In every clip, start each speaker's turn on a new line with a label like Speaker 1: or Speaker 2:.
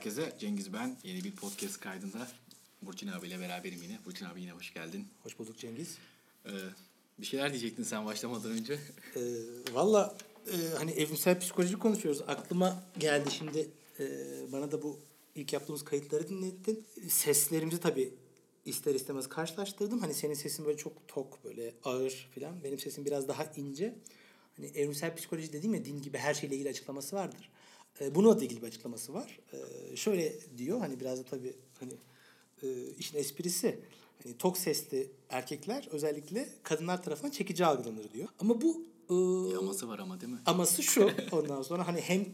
Speaker 1: herkese. Cengiz ben. Yeni bir podcast kaydında Burçin abiyle beraberim yine. Burçin abi yine hoş geldin.
Speaker 2: Hoş bulduk Cengiz.
Speaker 1: Ee, bir şeyler diyecektin sen başlamadan önce.
Speaker 2: Ee, Valla e, hani evrimsel psikoloji konuşuyoruz. Aklıma geldi şimdi e, bana da bu ilk yaptığımız kayıtları dinlettin. Seslerimizi tabii ister istemez karşılaştırdım. Hani senin sesin böyle çok tok böyle ağır filan. Benim sesim biraz daha ince. Hani evrimsel psikoloji dediğim ya din gibi her şeyle ilgili açıklaması vardır. E, bununla da ilgili bir açıklaması var. E, şöyle diyor hani biraz da tabii hani e, işin esprisi hani tok sesli erkekler özellikle kadınlar tarafından çekici algılanır diyor. Ama bu e,
Speaker 1: aması var ama değil mi?
Speaker 2: aması şu ondan sonra hani hem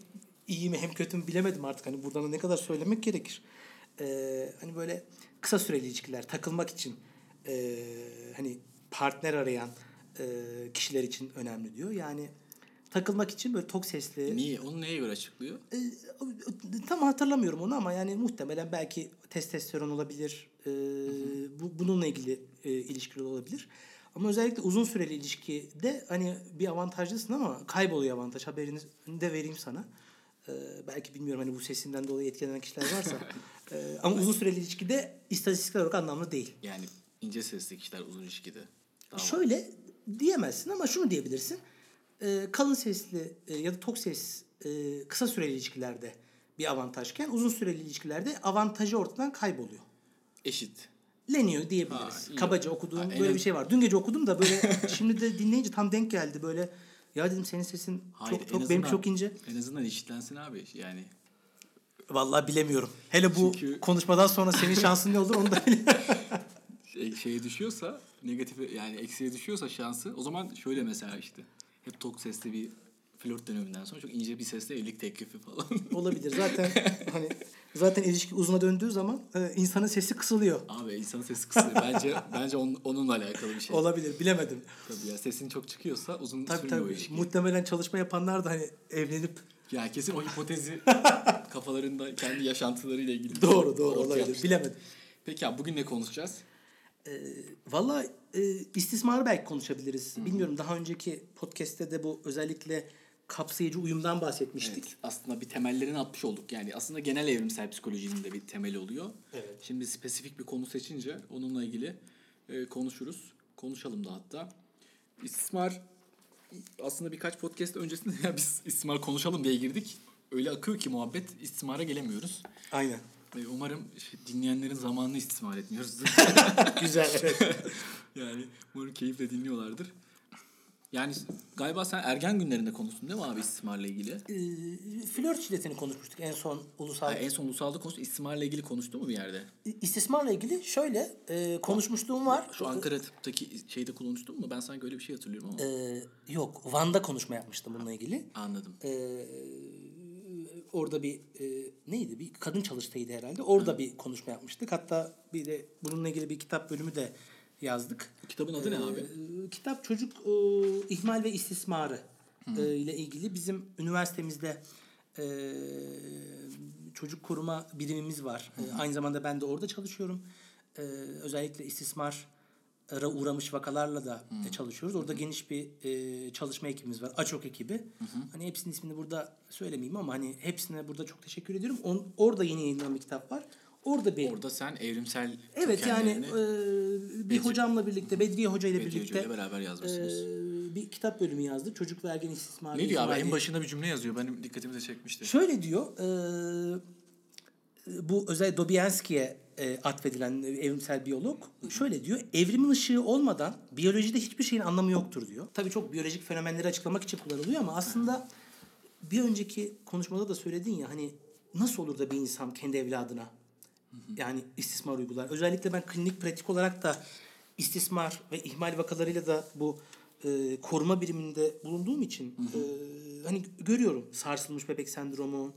Speaker 2: iyi mi hem kötü mü bilemedim artık hani buradan da ne kadar söylemek gerekir. Ee, hani böyle kısa süreli ilişkiler takılmak için e, hani partner arayan e, kişiler için önemli diyor. Yani takılmak için böyle tok sesli
Speaker 1: Niye? Onu neye göre açıklıyor?
Speaker 2: e, tam hatırlamıyorum onu ama yani muhtemelen belki testosteron olabilir. E, bu bununla ilgili e, ilişkili olabilir. Ama özellikle uzun süreli ilişkide hani bir avantajlısın ama kayboluyor avantaj. Haberini de vereyim sana. E, belki bilmiyorum hani bu sesinden dolayı etkilenen kişiler varsa. E, ama uzun süreli ilişkide istatistiksel olarak anlamlı değil.
Speaker 1: Yani ince sesli kişiler uzun ilişkide. Daha
Speaker 2: Şöyle diyemezsin ama şunu diyebilirsin. Ee, kalın sesli e, ya da tok ses e, kısa süreli ilişkilerde bir avantajken uzun süreli ilişkilerde avantajı ortadan kayboluyor.
Speaker 1: Eşit.
Speaker 2: Leniyor diyebiliriz.
Speaker 1: Ha, iyi.
Speaker 2: Kabaca okuduğum
Speaker 1: Ha,
Speaker 2: böyle bir şey var. Dün gece okudum da böyle şimdi de dinleyince tam denk geldi böyle. Ya dedim senin sesin
Speaker 1: Hayır,
Speaker 2: çok çok benim çok ince.
Speaker 1: En azından eşitlensin abi. Yani
Speaker 2: Vallahi bilemiyorum. Hele bu
Speaker 1: Çünkü-
Speaker 2: konuşmadan sonra senin şansın ne olur onu da bilemiyorum.
Speaker 1: şey- şeye düşüyorsa negatife yani eksiye düşüyorsa şansı o zaman şöyle mesela işte hep tok sesli bir flört döneminden sonra çok ince bir sesle evlilik teklifi falan.
Speaker 2: Olabilir. Zaten hani zaten ilişki uzuna döndüğü zaman e, insanın sesi kısılıyor.
Speaker 1: Abi insanın sesi kısılıyor. Bence bence onun, onunla alakalı bir şey.
Speaker 2: Olabilir. Bilemedim.
Speaker 1: Tabii ya sesin çok çıkıyorsa uzun
Speaker 2: Tabii
Speaker 1: sürmüyor
Speaker 2: tabii.
Speaker 1: ilişki.
Speaker 2: Muhtemelen çalışma yapanlar da hani evlenip
Speaker 1: Ya kesin o hipotezi kafalarında kendi yaşantılarıyla ilgili.
Speaker 2: doğru doğru
Speaker 1: ortaya
Speaker 2: olabilir.
Speaker 1: atmışlar.
Speaker 2: Bilemedim.
Speaker 1: Peki abi bugün ne konuşacağız?
Speaker 2: Valla e, istismarı belki konuşabiliriz. Bilmiyorum daha önceki podcast'te de bu özellikle kapsayıcı uyumdan bahsetmiştik.
Speaker 1: Evet, aslında bir temellerini atmış olduk. Yani aslında genel evrimsel psikolojinin de bir temeli oluyor.
Speaker 2: Evet.
Speaker 1: Şimdi spesifik bir konu seçince onunla ilgili e, konuşuruz. Konuşalım da hatta. İstismar aslında birkaç podcast öncesinde ya biz istismar konuşalım diye girdik. Öyle akıyor ki muhabbet istismara gelemiyoruz.
Speaker 2: Aynen.
Speaker 1: E, umarım şey, dinleyenlerin zamanını istismar etmiyoruz.
Speaker 2: Güzel evet.
Speaker 1: yani umarım keyifle dinliyorlardır. Yani galiba sen ergen günlerinde konuştun değil mi abi istismarla ilgili?
Speaker 2: E, flört şiddetini konuşmuştuk en son ulusal.
Speaker 1: Ha, en son ulusalda konuştu. İstismarla ilgili konuştu mu bir yerde?
Speaker 2: İstismarla ilgili şöyle e, konuşmuşluğum var.
Speaker 1: Şu Ankara tıptaki şeyde konuştun mu? Ben sanki öyle bir şey hatırlıyorum ama.
Speaker 2: E, yok Van'da konuşma yapmıştım bununla ilgili.
Speaker 1: Anladım.
Speaker 2: Ee, orada bir e, neydi bir kadın çalıştayıydı herhalde. Orada bir konuşma yapmıştık. Hatta bir de bununla ilgili bir kitap bölümü de yazdık.
Speaker 1: Kitabın adı ne abi?
Speaker 2: Ee, kitap çocuk e, ihmal ve istismarı e, ile ilgili bizim üniversitemizde e, çocuk koruma birimimiz var. E, aynı zamanda ben de orada çalışıyorum. E, özellikle istismar uğramış vakalarla da e, çalışıyoruz. Orada geniş bir e, çalışma ekibimiz var. Açok ekibi. Hani hepsinin ismini burada söylemeyeyim ama hani hepsine burada çok teşekkür ediyorum. On, orada yeni yayınlanan bir kitap var. Orada bir
Speaker 1: Orada sen evrimsel
Speaker 2: Evet yani e, bir hocamla birlikte Bedriye Hoca ile
Speaker 1: Bedriye
Speaker 2: birlikte
Speaker 1: beraber yazmışsınız.
Speaker 2: e, bir kitap bölümü yazdık. Çocuk ve ergen istismarı.
Speaker 1: ne diyor abi? En başında bir cümle yazıyor. Benim dikkatimi de çekmişti.
Speaker 2: Şöyle diyor. e, bu özel Dobianski'ye e, atfedilen evrimsel biyolog şöyle diyor. Evrimin ışığı olmadan biyolojide hiçbir şeyin anlamı yoktur diyor. Tabii çok biyolojik fenomenleri açıklamak için kullanılıyor ama aslında bir önceki konuşmada da söyledin ya hani nasıl olur da bir insan kendi evladına yani istismar uygular. Özellikle ben klinik pratik olarak da istismar ve ihmal vakalarıyla da bu e, koruma biriminde bulunduğum için e, hani görüyorum sarsılmış bebek sendromu.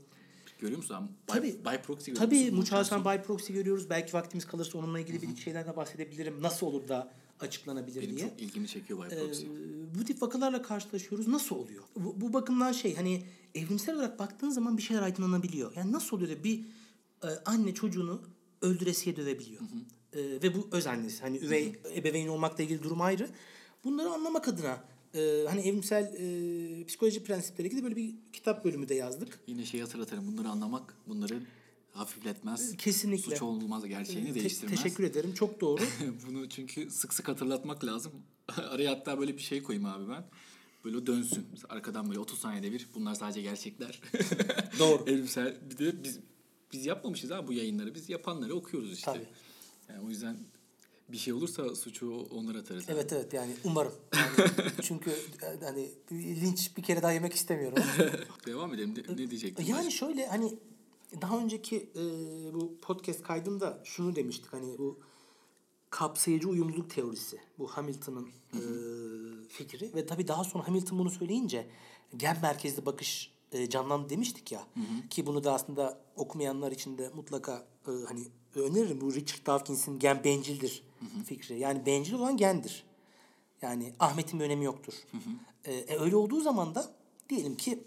Speaker 1: Görüyor musun? By,
Speaker 2: Tabii.
Speaker 1: by proxy görüyor
Speaker 2: Tabii? Munchausen by proxy görüyoruz. Belki vaktimiz kalırsa onunla ilgili bir iki şeyden de bahsedebilirim. Nasıl olur da açıklanabilir
Speaker 1: Benim
Speaker 2: diye.
Speaker 1: çok ilgimi çekiyor by proxy.
Speaker 2: Ee, bu tip vakalarla karşılaşıyoruz. Nasıl oluyor? Bu, bu bakımdan şey hani evrimsel olarak baktığın zaman bir şeyler aydınlanabiliyor. Yani nasıl oluyor da bir e, anne çocuğunu öldüresiye dövebiliyor. E, ve bu öz annesi. Hani üvey ebeveyn olmakla ilgili durum ayrı. Bunları anlamak adına e, hani evrimsel e, psikoloji prensipleri gibi böyle bir kitap bölümü de yazdık.
Speaker 1: Yine şeyi hatırlatırım. Bunları anlamak, bunları hafifletmez.
Speaker 2: Kesinlikle.
Speaker 1: Suç olmaz gerçeğini
Speaker 2: Te-
Speaker 1: değiştirmez.
Speaker 2: teşekkür ederim. Çok doğru.
Speaker 1: Bunu çünkü sık sık hatırlatmak lazım. Araya hatta böyle bir şey koyayım abi ben. Böyle dönsün. Arkadan böyle 30 saniyede bir. Bunlar sadece gerçekler.
Speaker 2: Doğru.
Speaker 1: Elbisel. Bir de biz biz yapmamışız ha bu yayınları. Biz yapanları okuyoruz işte.
Speaker 2: Tabii.
Speaker 1: Yani o yüzden bir şey olursa suçu onlara atarız.
Speaker 2: Evet evet yani umarım. Yani çünkü e, hani linç bir kere daha yemek istemiyorum.
Speaker 1: Devam edelim. De- ne diyecektin?
Speaker 2: Yani şöyle hani daha önceki e, bu podcast kaydında şunu demiştik hani bu kapsayıcı uyumluluk teorisi. Bu Hamilton'ın e, fikri ve tabii daha sonra Hamilton bunu söyleyince gen merkezli bakış e, canlandı demiştik ya. Ki bunu da aslında okumayanlar için de mutlaka e, hani öneririm. Bu Richard Dawkins'in gen bencildir fikri. Yani bencil olan gendir. Yani Ahmet'in bir önemi yoktur. Ee, e, öyle olduğu zaman da diyelim ki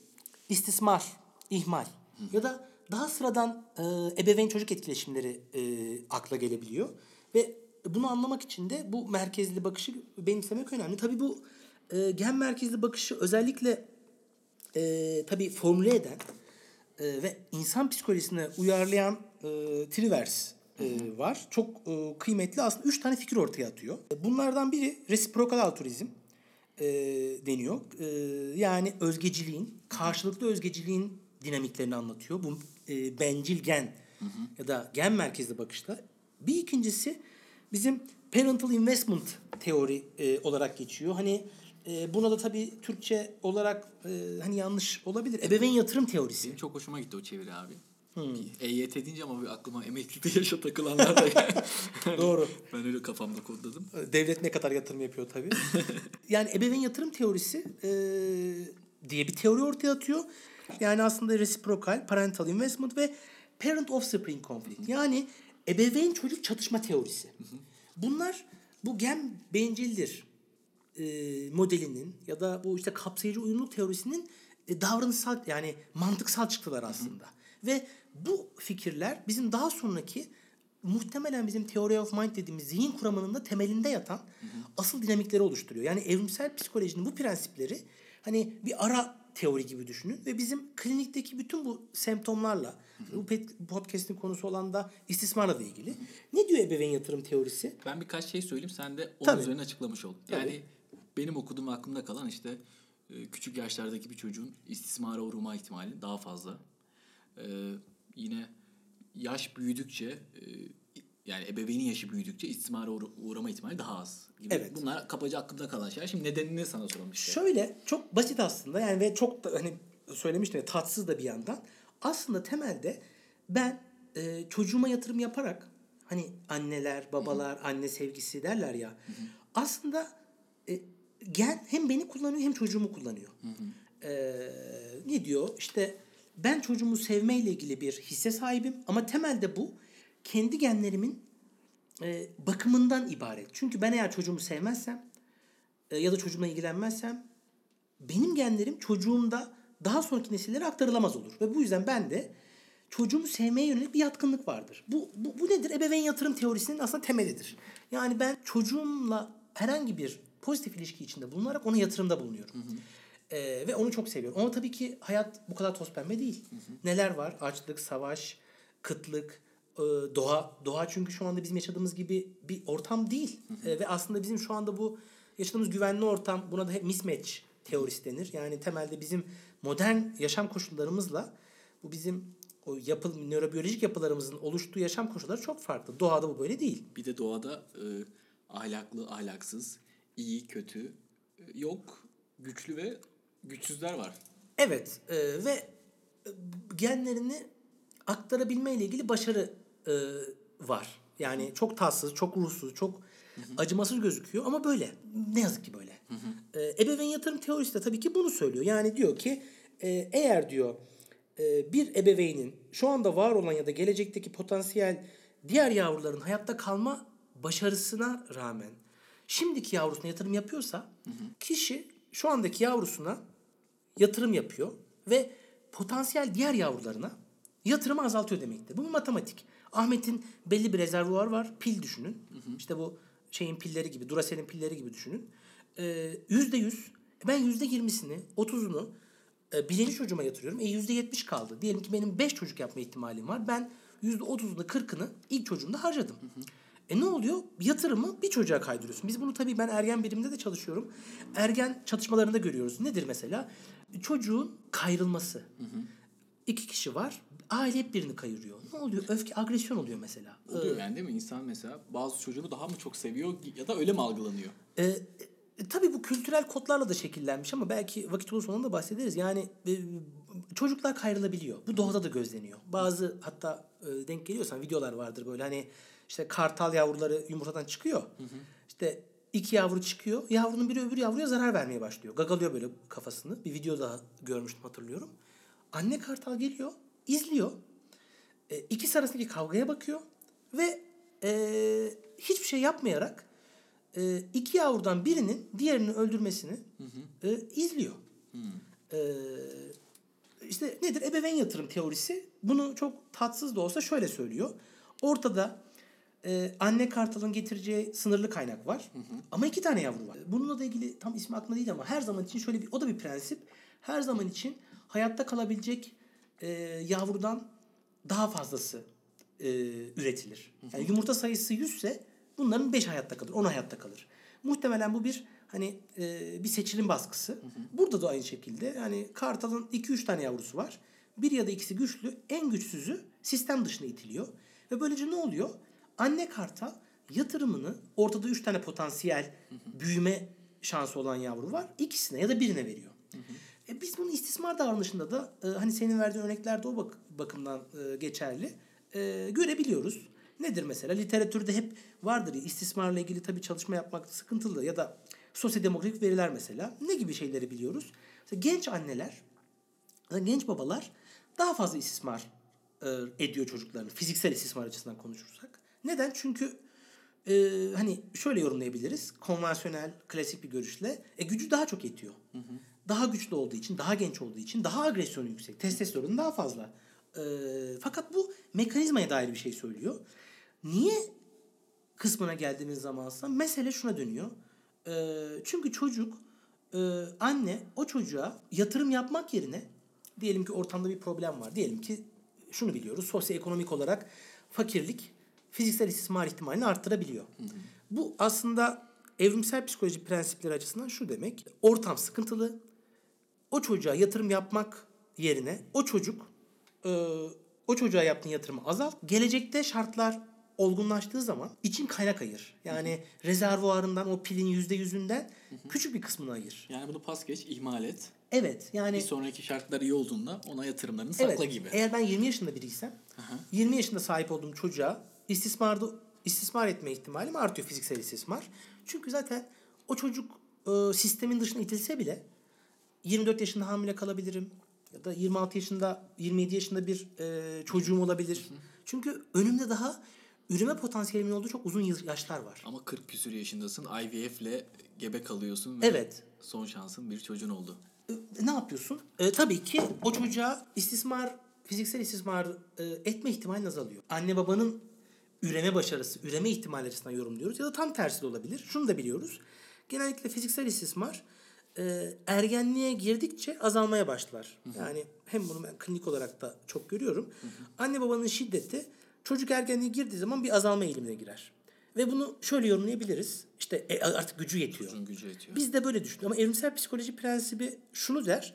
Speaker 2: istismar, ihmal ya da daha sıradan e, ebeveyn çocuk etkileşimleri e, akla gelebiliyor. Ve bunu anlamak için de bu merkezli bakışı benimsemek önemli. Tabii bu e, gen merkezli bakışı özellikle e, tabii formüle eden e, ve insan psikolojisine uyarlayan e, Trivers e, var. Çok e, kıymetli aslında üç tane fikir ortaya atıyor. E, Bunlardan biri reciprocal altruizm e, deniyor. E, yani özgeciliğin, karşılıklı özgeciliğin dinamiklerini anlatıyor. Bu e, bencil gen ya da gen merkezli bakışla. Bir ikincisi bizim parental investment teori e, olarak geçiyor. Hani e, buna da tabii Türkçe olarak e, hani yanlış olabilir. Ebeveyn yatırım teorisi.
Speaker 1: Benim çok hoşuma gitti o çeviri abi.
Speaker 2: Hmm.
Speaker 1: Bir EYT deyince ama bir aklıma emeklilikte yaşa takılanlar da
Speaker 2: Doğru.
Speaker 1: ben öyle kafamda kodladım.
Speaker 2: Devlet ne kadar yatırım yapıyor tabii. yani ebeveyn yatırım teorisi e, diye bir teori ortaya atıyor. Yani aslında reciprocal, parental investment ve parent offspring conflict. Yani ebeveyn çocuk çatışma teorisi. Bunlar bu gen bencildir e, modelinin ya da bu işte kapsayıcı uyumluluk teorisinin e, davranışsal yani mantıksal çıktılar aslında. Ve bu fikirler bizim daha sonraki muhtemelen bizim theory of mind dediğimiz zihin kuramının da temelinde yatan asıl dinamikleri oluşturuyor. Yani evrimsel psikolojinin bu prensipleri hani bir ara teori gibi düşünün ve bizim klinikteki bütün bu semptomlarla bu podcast'in konusu olan da istismarla da ilgili. Ne diyor ebeveyn yatırım teorisi?
Speaker 1: Ben birkaç şey söyleyeyim sen de onun
Speaker 2: Tabii.
Speaker 1: üzerine açıklamış ol. Yani
Speaker 2: Tabii.
Speaker 1: Benim okuduğum aklımda kalan işte e, küçük yaşlardaki bir çocuğun istismara uğrama ihtimali daha fazla. Ee, yine yaş büyüdükçe e, yani ebeveynin yaşı büyüdükçe istismara uğra- uğrama ihtimali daha az. Gibi.
Speaker 2: Evet.
Speaker 1: Bunlar kabaca aklımda kalan şeyler. Şimdi nedenini sana soralım işte.
Speaker 2: Şöyle çok basit aslında yani ve çok da hani söylemiştim ya tatsız da bir yandan. Aslında temelde ben e, çocuğuma yatırım yaparak hani anneler, babalar, anne sevgisi derler ya. Aslında e, gen hem beni kullanıyor hem çocuğumu kullanıyor. E, ne diyor? İşte ben çocuğumu sevmeyle ilgili bir hisse sahibim ama temelde bu kendi genlerimin e, bakımından ibaret. Çünkü ben eğer çocuğumu sevmezsem e, ya da çocuğumla ilgilenmezsem benim genlerim çocuğumda daha sonraki nesillere aktarılamaz olur. Ve bu yüzden ben de çocuğumu sevmeye yönelik bir yatkınlık vardır. Bu, bu, bu nedir? Ebeveyn yatırım teorisinin aslında temelidir. Yani ben çocuğumla herhangi bir pozitif ilişki içinde bulunarak ona yatırımda bulunuyorum. Ee, ve onu çok seviyorum. Ama tabii ki hayat bu kadar toz pembe değil. Neler var? Açlık, savaş, kıtlık, e, doğa. Doğa çünkü şu anda bizim yaşadığımız gibi bir ortam değil. E, ve aslında bizim şu anda bu yaşadığımız güvenli ortam buna da hep mismatch teorisi denir. Yani temelde bizim modern yaşam koşullarımızla bu bizim o yapı, nörobiyolojik yapılarımızın oluştuğu yaşam koşulları çok farklı. Doğada bu böyle değil.
Speaker 1: Bir de doğada e, ahlaklı, ahlaksız, iyi, kötü e, yok. Güçlü ve güçsüzler var.
Speaker 2: Evet e, ve e, genlerini aktarabilme ile ilgili başarı e, var. Yani çok tatsız, çok ruhsuz, çok acımasız gözüküyor ama böyle. Ne yazık ki böyle. E, ebeveyn yatırım teorisi de tabii ki bunu söylüyor. Yani diyor ki e, eğer diyor e, bir ebeveynin şu anda var olan ya da gelecekteki potansiyel diğer yavruların hayatta kalma başarısına rağmen şimdiki yavrusuna yatırım yapıyorsa kişi şu andaki yavrusuna yatırım yapıyor ve potansiyel diğer yavrularına yatırımı azaltıyor demektir. Bu matematik. Ahmet'in belli bir rezervuar var. Pil düşünün. İşte bu şeyin pilleri gibi, Duracell'in pilleri gibi düşünün. Ee, Yüzde yüz. Ben yüzde yirmisini, otuzunu e, birinci çocuğuma yatırıyorum. E yüzde yetmiş kaldı. Diyelim ki benim beş çocuk yapma ihtimalim var. Ben %30'unu 40'ını ilk çocuğumda harcadım. E ne oluyor? Yatırımı bir çocuğa kaydırıyorsun. Biz bunu tabii ben ergen birimde de çalışıyorum. Ergen çatışmalarında görüyoruz. Nedir mesela? Çocuğun kayrılması. İki kişi var. Aile hep birini kayırıyor. Ne oluyor? Öfke, agresyon oluyor mesela.
Speaker 1: Oluyor yani değil mi? İnsan mesela bazı çocuğunu daha mı çok seviyor ya da öyle mi algılanıyor?
Speaker 2: E, e, tabii bu kültürel kodlarla da şekillenmiş ama belki vakit olursa ondan da bahsederiz. Yani e, çocuklar kayrılabiliyor. Bu doğada da gözleniyor. Bazı hatta e, denk geliyorsan videolar vardır böyle hani işte kartal yavruları yumurtadan çıkıyor. İşte iki yavru çıkıyor. Yavrunun biri öbür yavruya zarar vermeye başlıyor. Gagalıyor böyle kafasını. Bir video daha görmüştüm hatırlıyorum. Anne kartal geliyor, izliyor. E, ikisi arasındaki kavgaya bakıyor ve e, hiçbir şey yapmayarak e, iki yavrudan birinin diğerini öldürmesini e, izliyor. E, işte nedir? Ebeveyn yatırım teorisi bunu çok tatsız da olsa şöyle söylüyor. Ortada e, anne kartalın getireceği sınırlı kaynak var. Ama iki tane yavru var. Bununla da ilgili tam ismi aklıma değil ama her zaman için şöyle bir o da bir prensip. Her zaman için hayatta kalabilecek e, yavrudan daha fazlası e, üretilir. Yani yumurta sayısı 100 ise bunların 5 hayatta kalır, 10 hayatta kalır. Muhtemelen bu bir hani e, bir seçilim baskısı. Burada da aynı şekilde yani kartalın 2-3 tane yavrusu var. Bir ya da ikisi güçlü, en güçsüzü sistem dışına itiliyor. Ve böylece ne oluyor? Anne kartal yatırımını ortada 3 tane potansiyel büyüme şansı olan yavru var. ikisine ya da birine veriyor. E biz bunu istismar davranışında da e, hani senin verdiğin örneklerde o bak bakımdan e, geçerli e, görebiliyoruz. Nedir mesela? Literatürde hep vardır ya istismarla ilgili tabii çalışma yapmak sıkıntılı ya da sosyodemografik veriler mesela. Ne gibi şeyleri biliyoruz? Mesela genç anneler, genç babalar daha fazla istismar e, ediyor çocuklarını. Fiziksel istismar açısından konuşursak. Neden? Çünkü e, hani şöyle yorumlayabiliriz. Konvansiyonel, klasik bir görüşle e, gücü daha çok yetiyor. Daha güçlü olduğu için, daha genç olduğu için daha agresyonu yüksek. Testosteronu daha fazla. E, fakat bu mekanizmaya dair bir şey söylüyor. Niye kısmına geldiğimiz zamansa mesele şuna dönüyor. E, çünkü çocuk, e, anne o çocuğa yatırım yapmak yerine diyelim ki ortamda bir problem var. Diyelim ki şunu biliyoruz. Sosyoekonomik olarak fakirlik fiziksel istismar ihtimalini arttırabiliyor. Bu aslında evrimsel psikoloji prensipleri açısından şu demek. Ortam sıkıntılı. O çocuğa yatırım yapmak yerine o çocuk e, o çocuğa yaptığın yatırımı azalt. Gelecekte şartlar olgunlaştığı zaman için kaynak ayır. Yani rezervuarından o pilin yüzde yüzünden küçük bir kısmını ayır.
Speaker 1: Yani bunu pas geç, ihmal et.
Speaker 2: Evet yani
Speaker 1: Bir sonraki şartlar iyi olduğunda ona yatırımlarını
Speaker 2: Evet.
Speaker 1: sakla gibi.
Speaker 2: Eğer ben 20 yaşında biriysem 20 yaşında sahip olduğum çocuğa istismarda istismar etme ihtimalim artıyor fiziksel istismar. Çünkü zaten o çocuk e, sistemin dışına itilse bile 24 yaşında hamile kalabilirim ya da 26 yaşında 27 yaşında bir e, çocuğum olabilir. Çünkü önümde daha üreme potansiyelimin olduğu çok uzun yaşlar var.
Speaker 1: Ama 40 küsür yaşındasın. IVF'le gebe kalıyorsun ve
Speaker 2: Evet.
Speaker 1: son şansın bir çocuğun oldu.
Speaker 2: E, ne yapıyorsun? E, tabii ki o çocuğa istismar, fiziksel istismar e, etme ihtimalin azalıyor. Anne babanın üreme başarısı, üreme ihtimali açısından yorumluyoruz. Ya da tam tersi de olabilir. Şunu da biliyoruz. Genellikle fiziksel istismar e, ergenliğe girdikçe azalmaya başlar. Yani hem bunu ben klinik olarak da çok görüyorum. Anne babanın şiddeti çocuk ergenliğe girdiği zaman bir azalma eğilimine girer. Ve bunu şöyle yorumlayabiliriz. İşte e, artık gücü yetiyor.
Speaker 1: Çocuğun gücü yetiyor.
Speaker 2: Biz de böyle düşünüyoruz. Ama evrimsel psikoloji prensibi şunu der.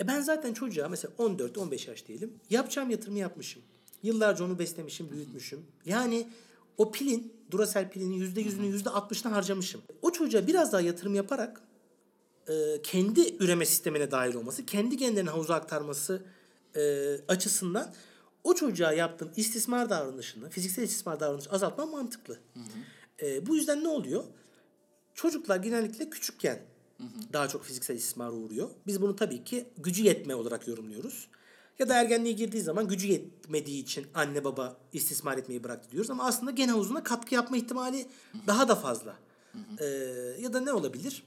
Speaker 2: E ben zaten çocuğa mesela 14-15 yaş diyelim. Yapacağım yatırımı yapmışım. Yıllarca onu beslemişim, büyütmüşüm. Yani o pilin, Duracell pilinin %100'ünü %60'ını harcamışım. O çocuğa biraz daha yatırım yaparak e, kendi üreme sistemine dahil olması, kendi genlerini havuza aktarması e, açısından o çocuğa yaptığım istismar davranışını, fiziksel istismar davranışını azaltmam mantıklı. E, bu yüzden ne oluyor? Çocuklar genellikle küçükken daha çok fiziksel istismara uğruyor. Biz bunu tabii ki gücü yetme olarak yorumluyoruz. Ya da ergenliğe girdiği zaman gücü yetmediği için anne baba istismar etmeyi bıraktı diyoruz. Ama aslında gen havuzuna katkı yapma ihtimali daha da fazla. Ee, ya da ne olabilir?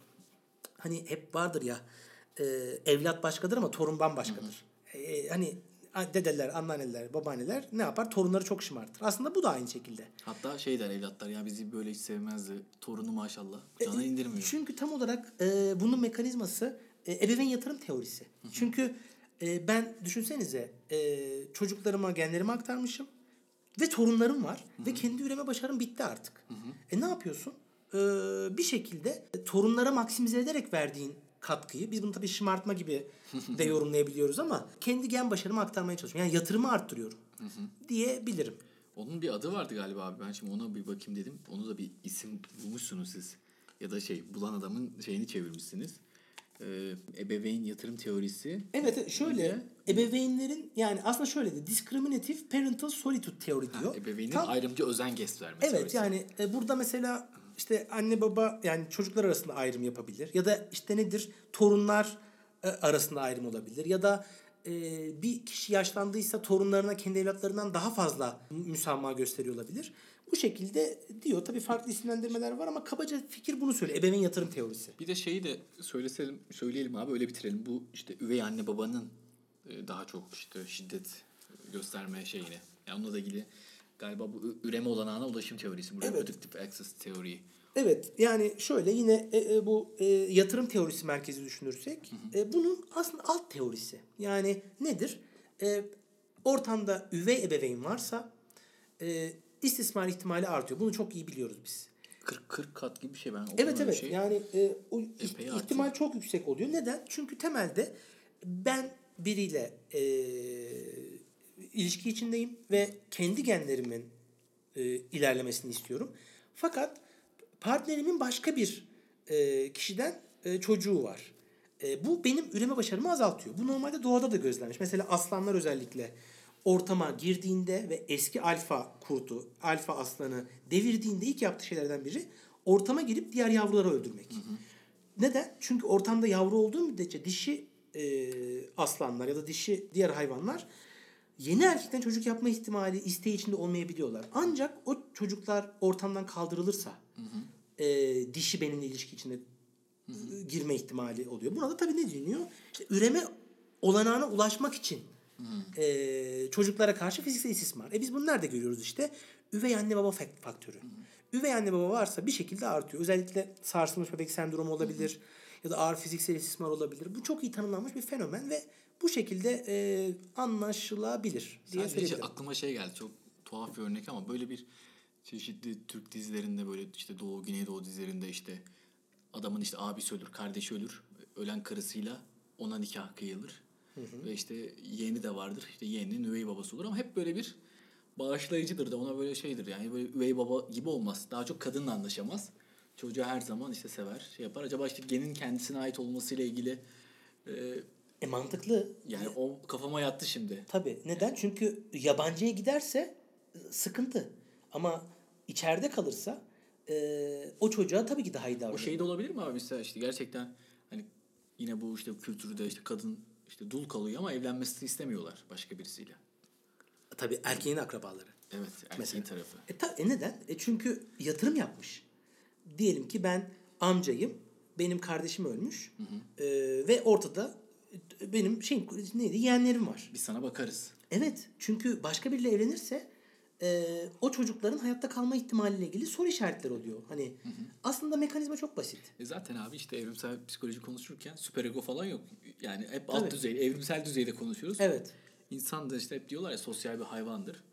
Speaker 2: Hani hep vardır ya e, evlat başkadır ama torun bambaşkadır. E, hani dedeler, anneanneler, babaanneler ne yapar? Torunları çok şımartır. Aslında bu da aynı şekilde.
Speaker 1: Hatta şey der evlatlar ya bizi böyle hiç sevmezdi. Torunu maşallah. Cana indirmiyor.
Speaker 2: Çünkü tam olarak e, bunun mekanizması e, ebeveyn yatırım teorisi. Çünkü e, ben düşünsenize e, çocuklarıma genlerimi aktarmışım. ve torunlarım var ve kendi üreme başarım bitti artık. E ne yapıyorsun? Ee, bir şekilde torunlara maksimize ederek verdiğin katkıyı biz bunu tabii şımartma gibi de yorumlayabiliyoruz ama kendi gen başarımı aktarmaya çalışıyorum. Yani yatırımı arttırıyorum diyebilirim.
Speaker 1: Onun bir adı vardı galiba abi. Ben şimdi ona bir bakayım dedim. Onu da bir isim bulmuşsunuz siz. Ya da şey bulan adamın şeyini çevirmişsiniz. Ee, ebeveyn yatırım teorisi.
Speaker 2: Evet şöyle ebeveynlerin yani aslında şöyle de discriminative parental solitude teori diyor.
Speaker 1: Ha, ebeveynin
Speaker 2: Tam-
Speaker 1: ayrımcı özen gösterme
Speaker 2: Evet
Speaker 1: teorisi.
Speaker 2: yani e, burada mesela işte anne baba yani çocuklar arasında ayrım yapabilir ya da işte nedir torunlar e, arasında ayrım olabilir ya da e, bir kişi yaşlandıysa torunlarına kendi evlatlarından daha fazla müsamaha gösteriyor olabilir. Bu şekilde diyor. Tabii farklı isimlendirmeler var ama kabaca fikir bunu söylüyor. Ebeveyn yatırım teorisi.
Speaker 1: Bir de şeyi de söyleselim, söyleyelim abi öyle bitirelim. Bu işte üvey anne babanın e, daha çok işte şiddet gösterme şeyini. Yani onunla da ilgili galiba bu üreme olanağına ulaşım teorisi. Bu
Speaker 2: Evet.
Speaker 1: reproductive access teori.
Speaker 2: Evet yani şöyle yine e, e, bu e, yatırım teorisi merkezi düşünürsek e, bunun aslında alt teorisi. Yani nedir? E, ortamda üvey ebeveyn varsa e, istismar ihtimali artıyor. Bunu çok iyi biliyoruz biz.
Speaker 1: 40 40 kat gibi bir şey ben okudum
Speaker 2: Evet evet
Speaker 1: şey.
Speaker 2: yani e, o
Speaker 1: Epey
Speaker 2: ihtimal çok yüksek oluyor. Neden? Çünkü temelde ben biriyle e, ilişki içindeyim ve kendi genlerimin e, ilerlemesini istiyorum. Fakat partnerimin başka bir e, kişiden e, çocuğu var. E, bu benim üreme başarımı azaltıyor. Bu normalde doğada da gözlenmiş. Mesela aslanlar özellikle ortama girdiğinde ve eski alfa kurtu, alfa aslanı devirdiğinde ilk yaptığı şeylerden biri ortama girip diğer yavruları öldürmek. Neden? Çünkü ortamda yavru olduğu müddetçe dişi e, aslanlar ya da dişi diğer hayvanlar yeni erkekten çocuk yapma ihtimali isteği içinde olmayabiliyorlar. Ancak o çocuklar ortamdan kaldırılırsa e, dişi benimle ilişki içinde girme ihtimali oluyor. Buna da tabii ne deniyor? İşte üreme olanağına ulaşmak için e, çocuklara karşı fiziksel istismar. E biz bunu nerede görüyoruz işte? Üvey anne baba fak- faktörü. Üvey anne baba varsa bir şekilde artıyor. Özellikle sarsılmış bebek sendromu olabilir ya da ağır fiziksel istismar olabilir. Bu çok iyi tanımlanmış bir fenomen ve bu şekilde e, anlaşılabilir diye
Speaker 1: Sadece
Speaker 2: söyleyebilirim.
Speaker 1: aklıma şey geldi. Çok tuhaf bir örnek ama böyle bir çeşitli Türk dizilerinde böyle işte Doğu, Güneydoğu dizilerinde işte adamın işte abisi ölür, kardeşi ölür. Ölen karısıyla ona nikah kıyılır. Ve işte yeğeni de vardır. İşte yeğeninin üvey babası olur ama hep böyle bir bağışlayıcıdır da ona böyle şeydir yani böyle üvey baba gibi olmaz. Daha çok kadınla anlaşamaz. Çocuğu her zaman işte sever, şey yapar. Acaba işte genin kendisine ait olmasıyla ilgili e,
Speaker 2: E mantıklı.
Speaker 1: yani o kafama yattı şimdi.
Speaker 2: Tabii. Neden? Çünkü yabancıya giderse e, sıkıntı. Ama içeride kalırsa e, o çocuğa tabii ki daha iyi
Speaker 1: O
Speaker 2: davranıyor.
Speaker 1: şey de olabilir mi abi mesela işte gerçekten hani yine bu işte kültürde işte kadın işte dul kalıyor ama evlenmesini istemiyorlar başka birisiyle.
Speaker 2: Tabii erkeğin akrabaları.
Speaker 1: Evet erkeğin
Speaker 2: Mesela.
Speaker 1: tarafı.
Speaker 2: E, ta, e neden? E çünkü yatırım yapmış. Diyelim ki ben amcayım, benim kardeşim ölmüş e, ve ortada e, benim şey neydi yeğenlerim var.
Speaker 1: Biz sana bakarız.
Speaker 2: Evet çünkü başka biriyle evlenirse e, o çocukların hayatta kalma ihtimaliyle ilgili soru işaretleri oluyor. Hani aslında mekanizma çok basit.
Speaker 1: E zaten abi işte evrimsel psikoloji konuşurken süperego falan yok. Yani hep
Speaker 2: Tabii.
Speaker 1: alt düzey, evrimsel düzeyde konuşuyoruz.
Speaker 2: Evet.
Speaker 1: İnsan da işte hep diyorlar ya sosyal bir hayvandır.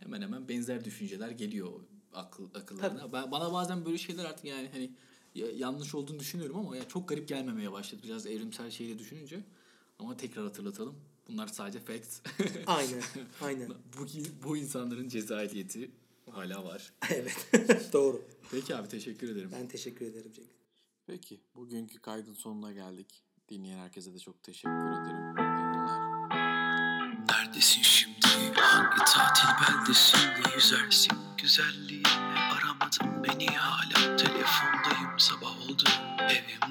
Speaker 1: Hemen hemen benzer düşünceler geliyor akıl akıllarına. Ben, bana bazen böyle şeyler artık yani hani ya- yanlış olduğunu düşünüyorum ama ya çok garip gelmemeye başladı biraz evrimsel şeyle düşününce. Ama tekrar hatırlatalım. Bunlar sadece facts.
Speaker 2: Aynen. Aynen.
Speaker 1: bu, bu insanların cezayeti hala var.
Speaker 2: evet. Doğru.
Speaker 1: Peki abi teşekkür ederim.
Speaker 2: Ben teşekkür ederim Cengiz.
Speaker 1: Peki bugünkü kaydın sonuna geldik. Dinleyen herkese de çok teşekkür ederim. İyi günler.
Speaker 3: Neredesin şimdi? Hangi tatil beldesinde yüzersin? Güzelliğinle aramadın beni hala Telefondayım sabah oldu Evimden